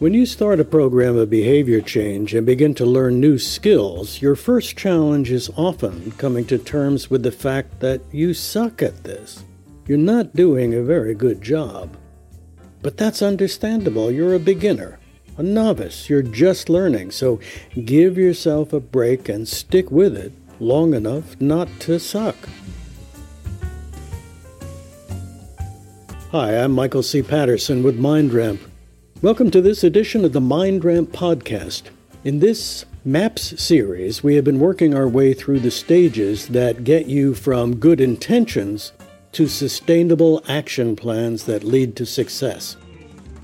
When you start a program of behavior change and begin to learn new skills, your first challenge is often coming to terms with the fact that you suck at this. You're not doing a very good job. But that's understandable. You're a beginner, a novice. You're just learning. So give yourself a break and stick with it long enough not to suck. Hi, I'm Michael C. Patterson with MindRamp. Welcome to this edition of the MindRamp podcast. In this MAPS series, we have been working our way through the stages that get you from good intentions to sustainable action plans that lead to success.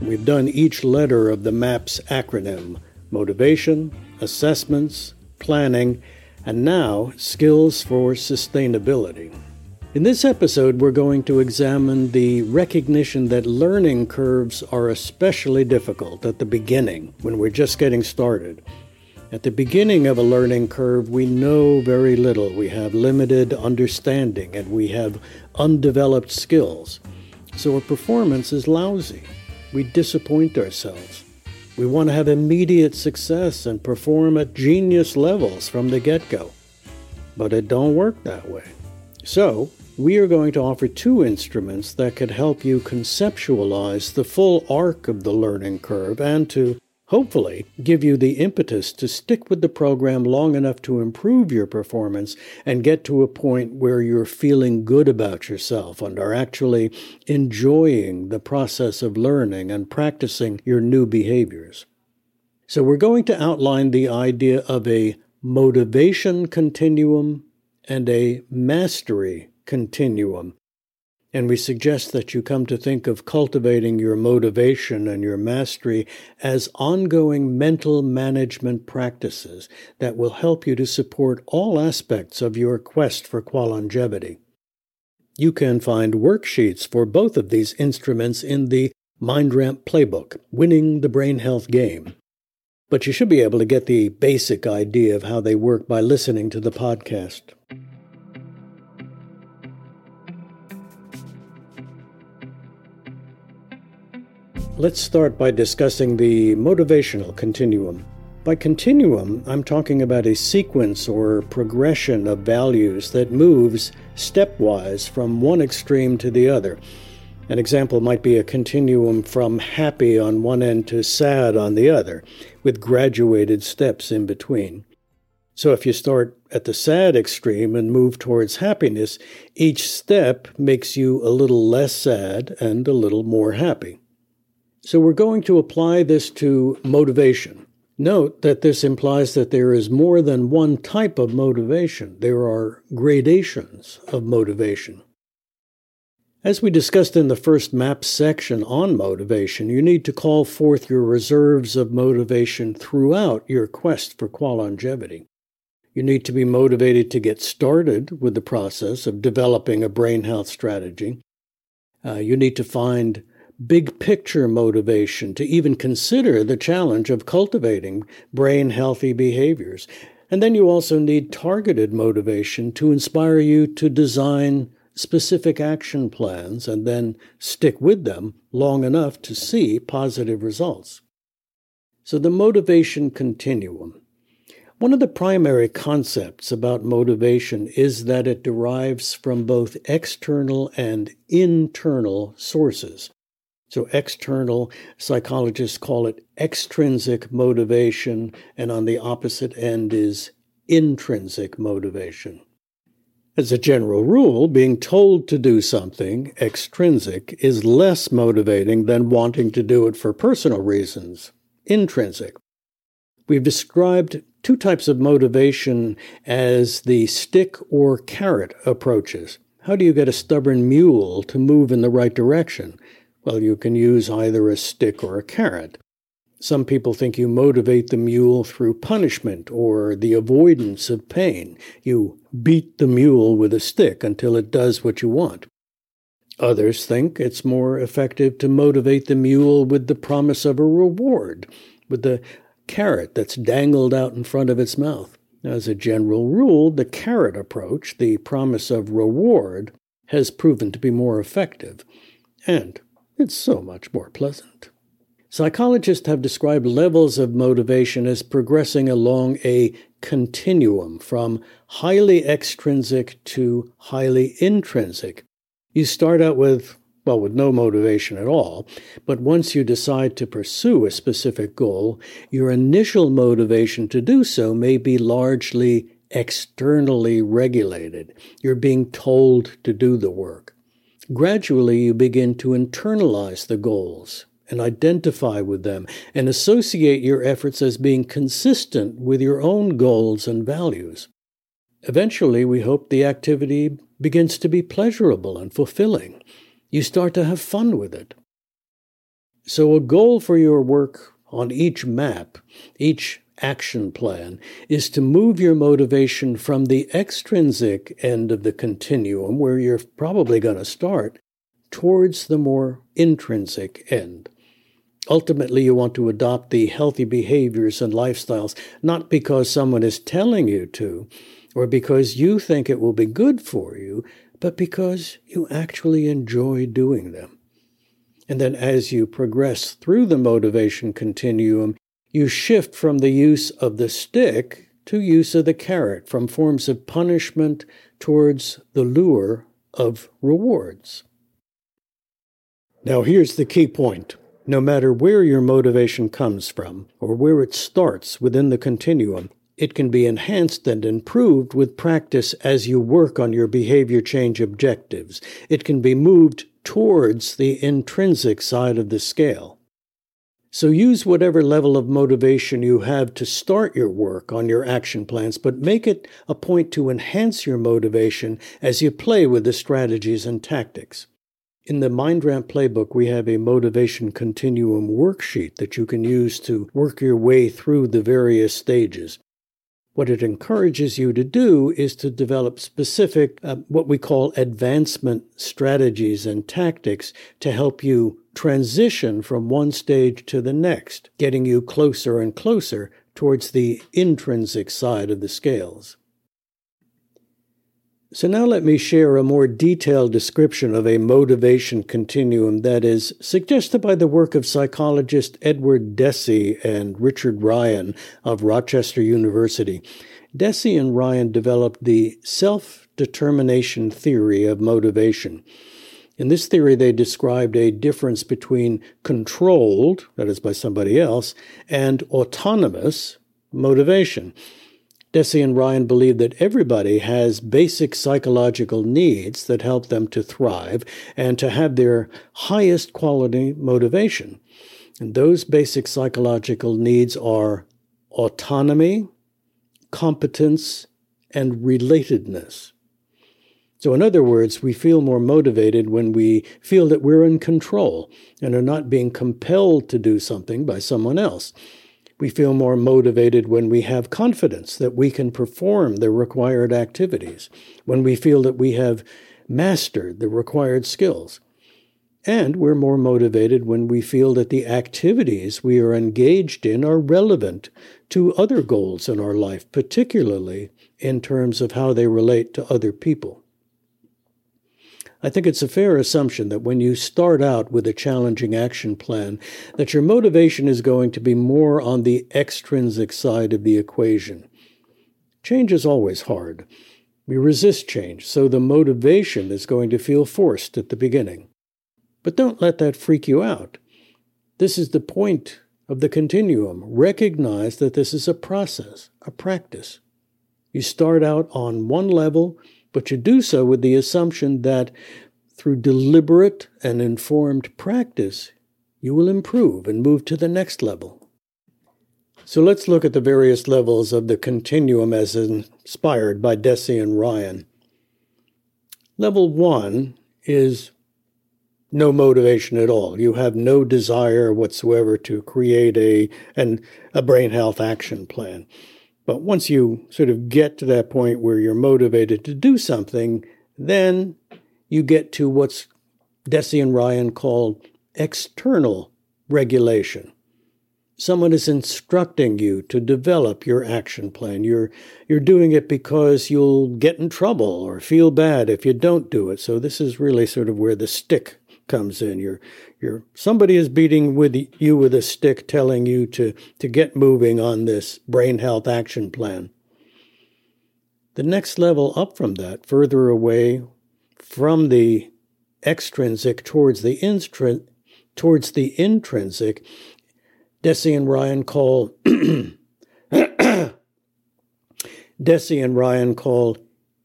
We've done each letter of the MAPS acronym motivation, assessments, planning, and now skills for sustainability. In this episode, we're going to examine the recognition that learning curves are especially difficult at the beginning when we're just getting started. At the beginning of a learning curve, we know very little. We have limited understanding and we have undeveloped skills. So our performance is lousy. We disappoint ourselves. We want to have immediate success and perform at genius levels from the get go. But it don't work that way. So, we are going to offer two instruments that could help you conceptualize the full arc of the learning curve and to hopefully give you the impetus to stick with the program long enough to improve your performance and get to a point where you're feeling good about yourself and are actually enjoying the process of learning and practicing your new behaviors. So, we're going to outline the idea of a motivation continuum and a mastery continuum. And we suggest that you come to think of cultivating your motivation and your mastery as ongoing mental management practices that will help you to support all aspects of your quest for qualongevity. You can find worksheets for both of these instruments in the MindRamp Playbook, Winning the Brain Health Game. But you should be able to get the basic idea of how they work by listening to the podcast. Let's start by discussing the motivational continuum. By continuum, I'm talking about a sequence or progression of values that moves stepwise from one extreme to the other. An example might be a continuum from happy on one end to sad on the other, with graduated steps in between. So if you start at the sad extreme and move towards happiness, each step makes you a little less sad and a little more happy. So we're going to apply this to motivation. Note that this implies that there is more than one type of motivation. There are gradations of motivation. As we discussed in the first map section on motivation, you need to call forth your reserves of motivation throughout your quest for qualongevity. You need to be motivated to get started with the process of developing a brain health strategy. Uh, you need to find big picture motivation to even consider the challenge of cultivating brain healthy behaviors. And then you also need targeted motivation to inspire you to design specific action plans and then stick with them long enough to see positive results. So, the motivation continuum. One of the primary concepts about motivation is that it derives from both external and internal sources. So, external psychologists call it extrinsic motivation, and on the opposite end is intrinsic motivation. As a general rule, being told to do something, extrinsic, is less motivating than wanting to do it for personal reasons, intrinsic. We've described two types of motivation as the stick or carrot approaches. How do you get a stubborn mule to move in the right direction? Well, you can use either a stick or a carrot. Some people think you motivate the mule through punishment or the avoidance of pain. You beat the mule with a stick until it does what you want. Others think it's more effective to motivate the mule with the promise of a reward, with the carrot that's dangled out in front of its mouth. As a general rule, the carrot approach, the promise of reward, has proven to be more effective. And it's so much more pleasant. Psychologists have described levels of motivation as progressing along a continuum from highly extrinsic to highly intrinsic. You start out with, well, with no motivation at all, but once you decide to pursue a specific goal, your initial motivation to do so may be largely externally regulated. You're being told to do the work. Gradually, you begin to internalize the goals and identify with them and associate your efforts as being consistent with your own goals and values. Eventually, we hope the activity begins to be pleasurable and fulfilling. You start to have fun with it. So, a goal for your work on each map, each action plan is to move your motivation from the extrinsic end of the continuum, where you're probably going to start, towards the more intrinsic end. Ultimately, you want to adopt the healthy behaviors and lifestyles, not because someone is telling you to, or because you think it will be good for you, but because you actually enjoy doing them. And then as you progress through the motivation continuum, you shift from the use of the stick to use of the carrot, from forms of punishment towards the lure of rewards. Now, here's the key point. No matter where your motivation comes from or where it starts within the continuum, it can be enhanced and improved with practice as you work on your behavior change objectives. It can be moved towards the intrinsic side of the scale. So use whatever level of motivation you have to start your work on your action plans, but make it a point to enhance your motivation as you play with the strategies and tactics. In the MindRamp playbook, we have a motivation continuum worksheet that you can use to work your way through the various stages. What it encourages you to do is to develop specific, uh, what we call advancement strategies and tactics to help you transition from one stage to the next, getting you closer and closer towards the intrinsic side of the scales. So, now let me share a more detailed description of a motivation continuum that is suggested by the work of psychologist Edward Deci and Richard Ryan of Rochester University. Deci and Ryan developed the self determination theory of motivation. In this theory, they described a difference between controlled, that is by somebody else, and autonomous motivation. Deci and Ryan believe that everybody has basic psychological needs that help them to thrive and to have their highest quality motivation. And those basic psychological needs are autonomy, competence, and relatedness. So, in other words, we feel more motivated when we feel that we're in control and are not being compelled to do something by someone else. We feel more motivated when we have confidence that we can perform the required activities, when we feel that we have mastered the required skills. And we're more motivated when we feel that the activities we are engaged in are relevant to other goals in our life, particularly in terms of how they relate to other people. I think it's a fair assumption that when you start out with a challenging action plan, that your motivation is going to be more on the extrinsic side of the equation. Change is always hard. We resist change, so the motivation is going to feel forced at the beginning. But don't let that freak you out. This is the point of the continuum. Recognize that this is a process, a practice. You start out on one level but you do so with the assumption that through deliberate and informed practice, you will improve and move to the next level. So let's look at the various levels of the continuum as inspired by Deci and Ryan. Level one is no motivation at all. You have no desire whatsoever to create a an, a brain health action plan. But once you sort of get to that point where you're motivated to do something, then you get to what's Deci and Ryan called external regulation. Someone is instructing you to develop your action plan. You're, you're doing it because you'll get in trouble or feel bad if you don't do it. So, this is really sort of where the stick comes in. You're, you're, somebody is beating with you with a stick telling you to, to get moving on this brain health action plan. The next level up from that, further away from the extrinsic towards the intrinsic, towards the intrinsic, Deci and Ryan call Deci and Ryan call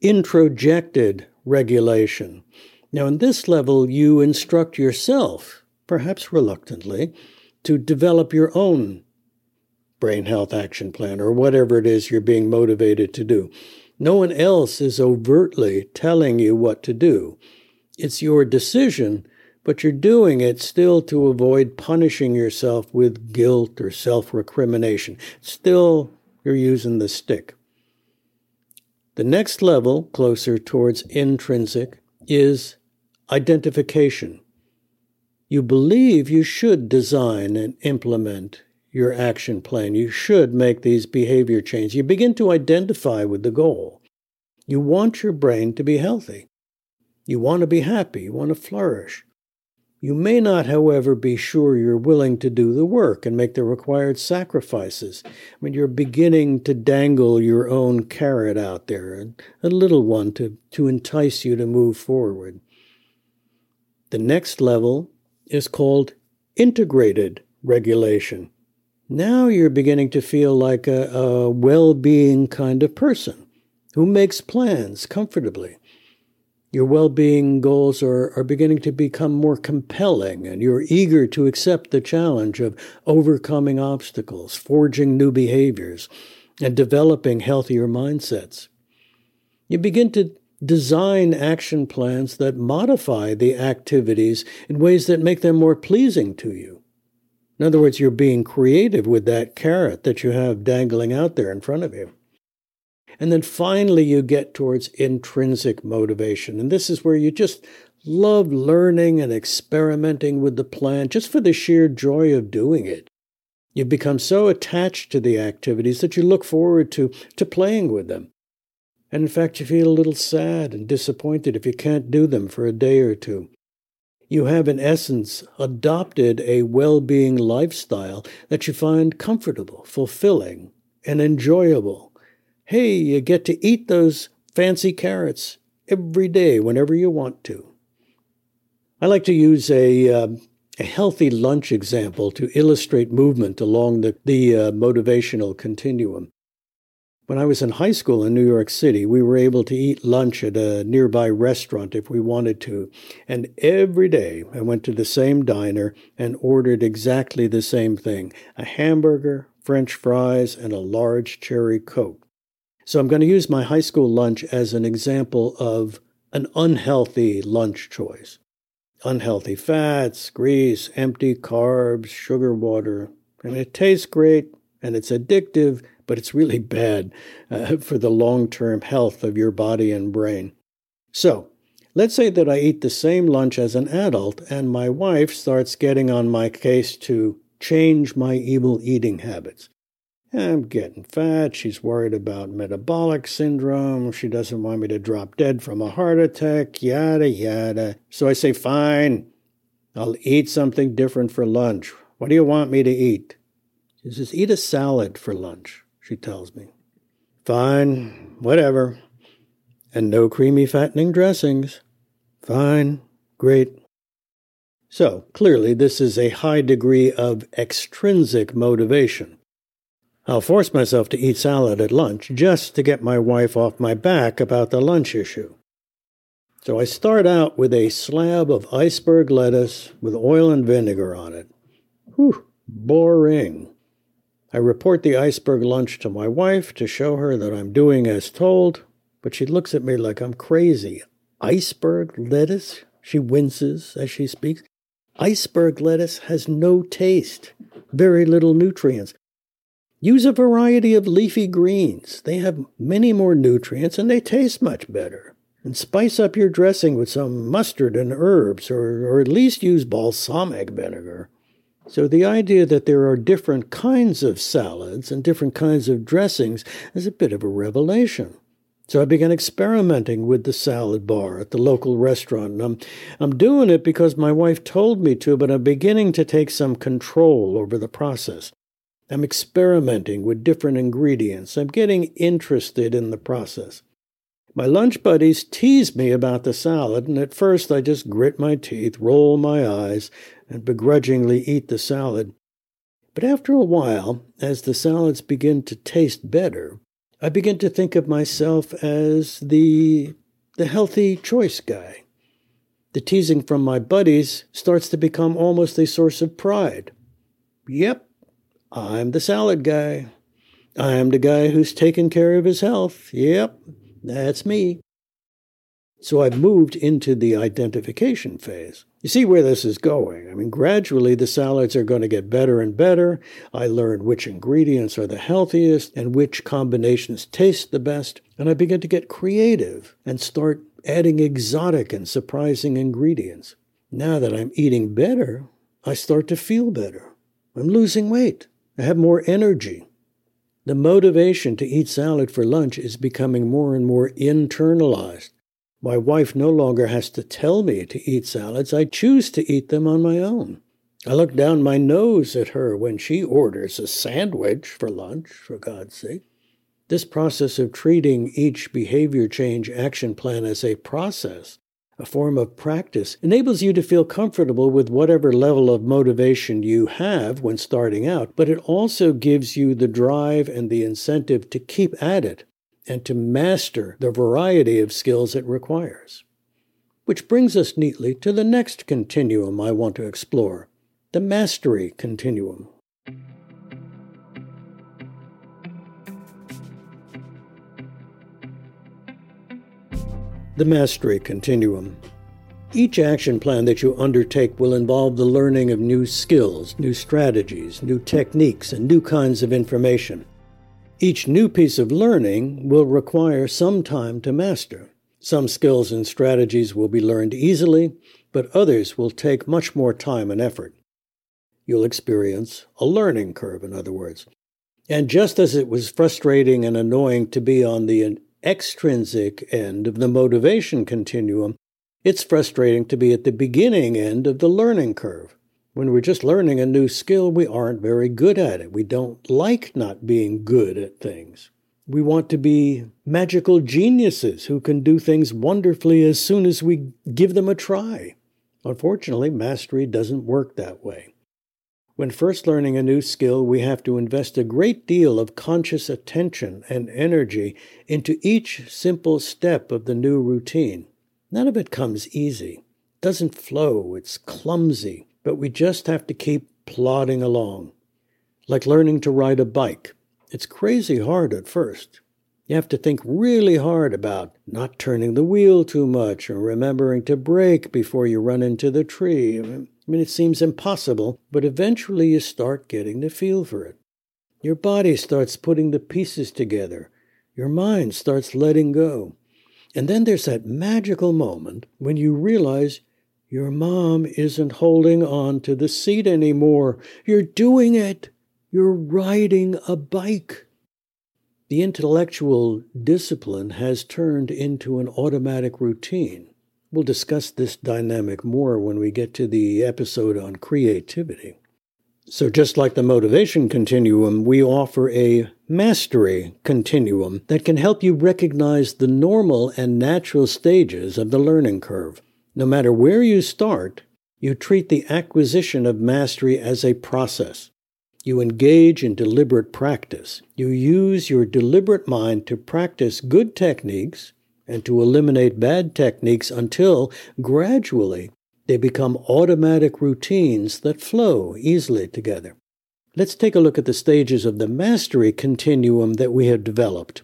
introjected regulation. Now, in this level, you instruct yourself, perhaps reluctantly, to develop your own brain health action plan or whatever it is you're being motivated to do. No one else is overtly telling you what to do. It's your decision, but you're doing it still to avoid punishing yourself with guilt or self recrimination. Still, you're using the stick. The next level, closer towards intrinsic, is identification. You believe you should design and implement your action plan. You should make these behavior changes. You begin to identify with the goal. You want your brain to be healthy. You want to be happy. You want to flourish. You may not, however, be sure you're willing to do the work and make the required sacrifices. I mean, you're beginning to dangle your own carrot out there, a little one to, to entice you to move forward. The next level is called integrated regulation. Now you're beginning to feel like a, a well being kind of person who makes plans comfortably your well being goals are, are beginning to become more compelling, and you're eager to accept the challenge of overcoming obstacles, forging new behaviors, and developing healthier mindsets. You begin to design action plans that modify the activities in ways that make them more pleasing to you. In other words, you're being creative with that carrot that you have dangling out there in front of you. And then finally, you get towards intrinsic motivation. And this is where you just love learning and experimenting with the plan just for the sheer joy of doing it. You've become so attached to the activities that you look forward to, to playing with them. And in fact, you feel a little sad and disappointed if you can't do them for a day or two. You have, in essence, adopted a well being lifestyle that you find comfortable, fulfilling, and enjoyable hey, you get to eat those fancy carrots every day whenever you want to. I like to use a, uh, a healthy lunch example to illustrate movement along the, the uh, motivational continuum. When I was in high school in New York City, we were able to eat lunch at a nearby restaurant if we wanted to. And every day I went to the same diner and ordered exactly the same thing a hamburger, french fries, and a large cherry Coke. So I'm going to use my high school lunch as an example of an unhealthy lunch choice. Unhealthy fats, grease, empty carbs, sugar water. And it tastes great and it's addictive, but it's really bad uh, for the long term health of your body and brain. So, let's say that I eat the same lunch as an adult and my wife starts getting on my case to change my evil eating habits. I'm getting fat. She's worried about metabolic syndrome. She doesn't want me to drop dead from a heart attack, yada, yada. So I say, fine, I'll eat something different for lunch. What do you want me to eat? She says, eat a salad for lunch, she tells me. Fine, whatever. And no creamy fattening dressings. Fine, great. So clearly, this is a high degree of extrinsic motivation. I'll force myself to eat salad at lunch just to get my wife off my back about the lunch issue. So I start out with a slab of iceberg lettuce with oil and vinegar on it. Whew, boring. I report the iceberg lunch to my wife to show her that I'm doing as told, but she looks at me like I'm crazy. Iceberg lettuce? She winces as she speaks. Iceberg lettuce has no taste, very little nutrients. Use a variety of leafy greens. They have many more nutrients and they taste much better. And spice up your dressing with some mustard and herbs, or, or at least use balsamic vinegar. So, the idea that there are different kinds of salads and different kinds of dressings is a bit of a revelation. So I began experimenting with the salad bar at the local restaurant. And I'm, I'm doing it because my wife told me to, but I'm beginning to take some control over the process. I'm experimenting with different ingredients. I'm getting interested in the process. My lunch buddies tease me about the salad, and at first I just grit my teeth, roll my eyes, and begrudgingly eat the salad. But after a while, as the salads begin to taste better, I begin to think of myself as the the healthy choice guy. The teasing from my buddies starts to become almost a source of pride. Yep, I'm the salad guy. I'm the guy who's taken care of his health. Yep, that's me. So I've moved into the identification phase. You see where this is going. I mean, gradually the salads are going to get better and better. I learn which ingredients are the healthiest and which combinations taste the best. And I begin to get creative and start adding exotic and surprising ingredients. Now that I'm eating better, I start to feel better. I'm losing weight. I have more energy. The motivation to eat salad for lunch is becoming more and more internalized. My wife no longer has to tell me to eat salads. I choose to eat them on my own. I look down my nose at her when she orders a sandwich for lunch, for God's sake. This process of treating each behavior change action plan as a process a form of practice, enables you to feel comfortable with whatever level of motivation you have when starting out, but it also gives you the drive and the incentive to keep at it and to master the variety of skills it requires. Which brings us neatly to the next continuum I want to explore the mastery continuum. The Mastery Continuum. Each action plan that you undertake will involve the learning of new skills, new strategies, new techniques, and new kinds of information. Each new piece of learning will require some time to master. Some skills and strategies will be learned easily, but others will take much more time and effort. You'll experience a learning curve, in other words. And just as it was frustrating and annoying to be on the extrinsic end of the motivation continuum, it's frustrating to be at the beginning end of the learning curve. When we're just learning a new skill, we aren't very good at it. We don't like not being good at things. We want to be magical geniuses who can do things wonderfully as soon as we give them a try. Unfortunately, mastery doesn't work that way. When first learning a new skill, we have to invest a great deal of conscious attention and energy into each simple step of the new routine. None of it comes easy, doesn't flow, it's clumsy, but we just have to keep plodding along. Like learning to ride a bike. It's crazy hard at first. You have to think really hard about not turning the wheel too much or remembering to brake before you run into the tree. I mean, it seems impossible, but eventually you start getting the feel for it. Your body starts putting the pieces together. Your mind starts letting go. And then there's that magical moment when you realize your mom isn't holding on to the seat anymore. You're doing it. You're riding a bike. The intellectual discipline has turned into an automatic routine. We'll discuss this dynamic more when we get to the episode on creativity. So, just like the motivation continuum, we offer a mastery continuum that can help you recognize the normal and natural stages of the learning curve. No matter where you start, you treat the acquisition of mastery as a process. You engage in deliberate practice. You use your deliberate mind to practice good techniques and to eliminate bad techniques until gradually they become automatic routines that flow easily together. Let's take a look at the stages of the mastery continuum that we have developed.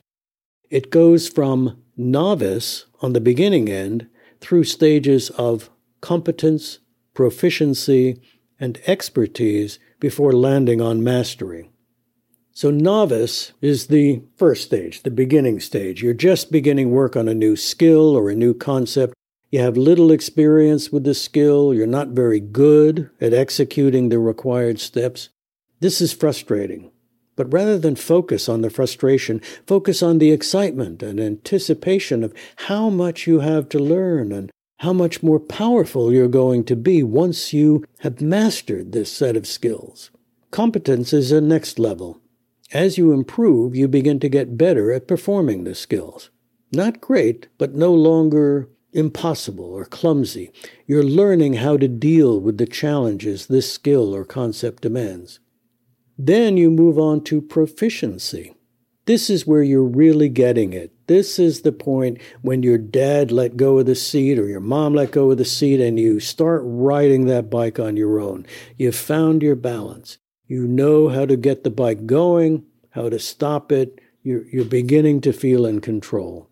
It goes from novice on the beginning end through stages of competence, proficiency, and expertise before landing on mastery. So, novice is the first stage, the beginning stage. You're just beginning work on a new skill or a new concept. You have little experience with the skill. You're not very good at executing the required steps. This is frustrating. But rather than focus on the frustration, focus on the excitement and anticipation of how much you have to learn and how much more powerful you're going to be once you have mastered this set of skills. Competence is a next level. As you improve, you begin to get better at performing the skills. Not great, but no longer impossible or clumsy. You're learning how to deal with the challenges this skill or concept demands. Then you move on to proficiency. This is where you're really getting it. This is the point when your dad let go of the seat or your mom let go of the seat and you start riding that bike on your own. You've found your balance. You know how to get the bike going, how to stop it. You're, you're beginning to feel in control.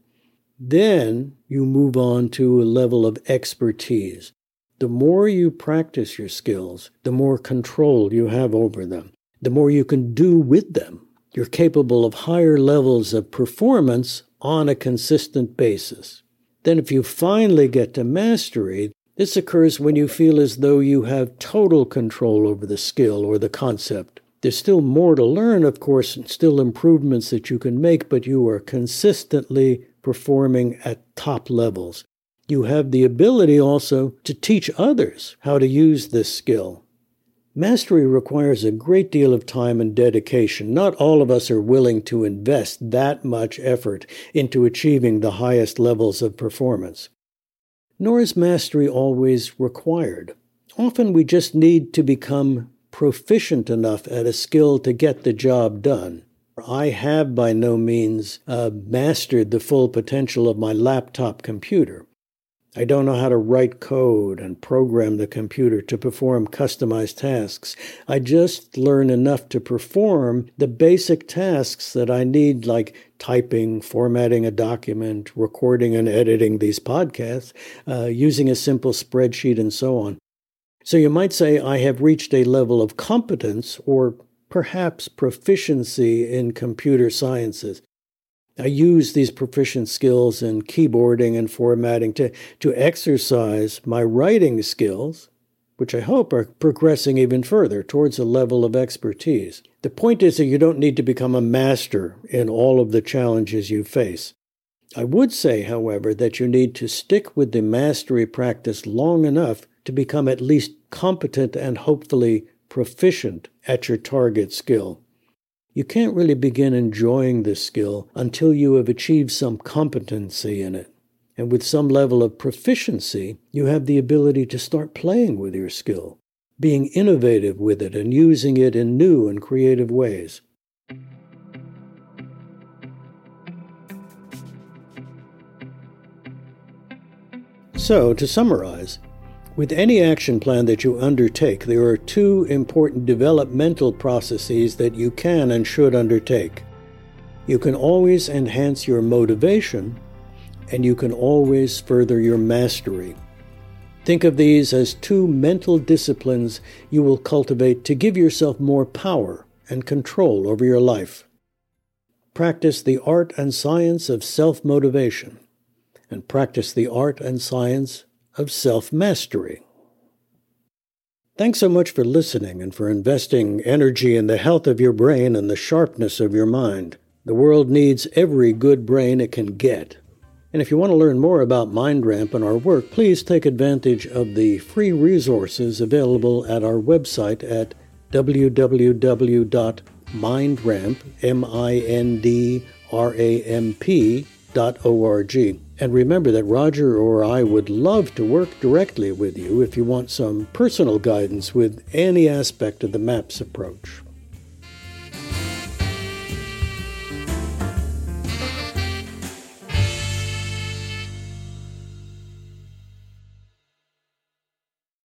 Then you move on to a level of expertise. The more you practice your skills, the more control you have over them, the more you can do with them. You're capable of higher levels of performance on a consistent basis. Then, if you finally get to mastery, this occurs when you feel as though you have total control over the skill or the concept. There's still more to learn, of course, and still improvements that you can make, but you are consistently performing at top levels. You have the ability also to teach others how to use this skill. Mastery requires a great deal of time and dedication. Not all of us are willing to invest that much effort into achieving the highest levels of performance. Nor is mastery always required. Often we just need to become proficient enough at a skill to get the job done. I have by no means uh, mastered the full potential of my laptop computer. I don't know how to write code and program the computer to perform customized tasks. I just learn enough to perform the basic tasks that I need, like typing, formatting a document, recording and editing these podcasts, uh, using a simple spreadsheet, and so on. So you might say I have reached a level of competence or perhaps proficiency in computer sciences. I use these proficient skills in keyboarding and formatting to, to exercise my writing skills, which I hope are progressing even further towards a level of expertise. The point is that you don't need to become a master in all of the challenges you face. I would say, however, that you need to stick with the mastery practice long enough to become at least competent and hopefully proficient at your target skill. You can't really begin enjoying this skill until you have achieved some competency in it. And with some level of proficiency, you have the ability to start playing with your skill, being innovative with it and using it in new and creative ways. So, to summarize, with any action plan that you undertake, there are two important developmental processes that you can and should undertake. You can always enhance your motivation, and you can always further your mastery. Think of these as two mental disciplines you will cultivate to give yourself more power and control over your life. Practice the art and science of self motivation, and practice the art and science of self mastery. Thanks so much for listening and for investing energy in the health of your brain and the sharpness of your mind. The world needs every good brain it can get. And if you want to learn more about MindRamp and our work, please take advantage of the free resources available at our website at www.mindramp, M-I-N-D-R-A-M-P, dot O-R-G. And remember that Roger or I would love to work directly with you if you want some personal guidance with any aspect of the MAPS approach.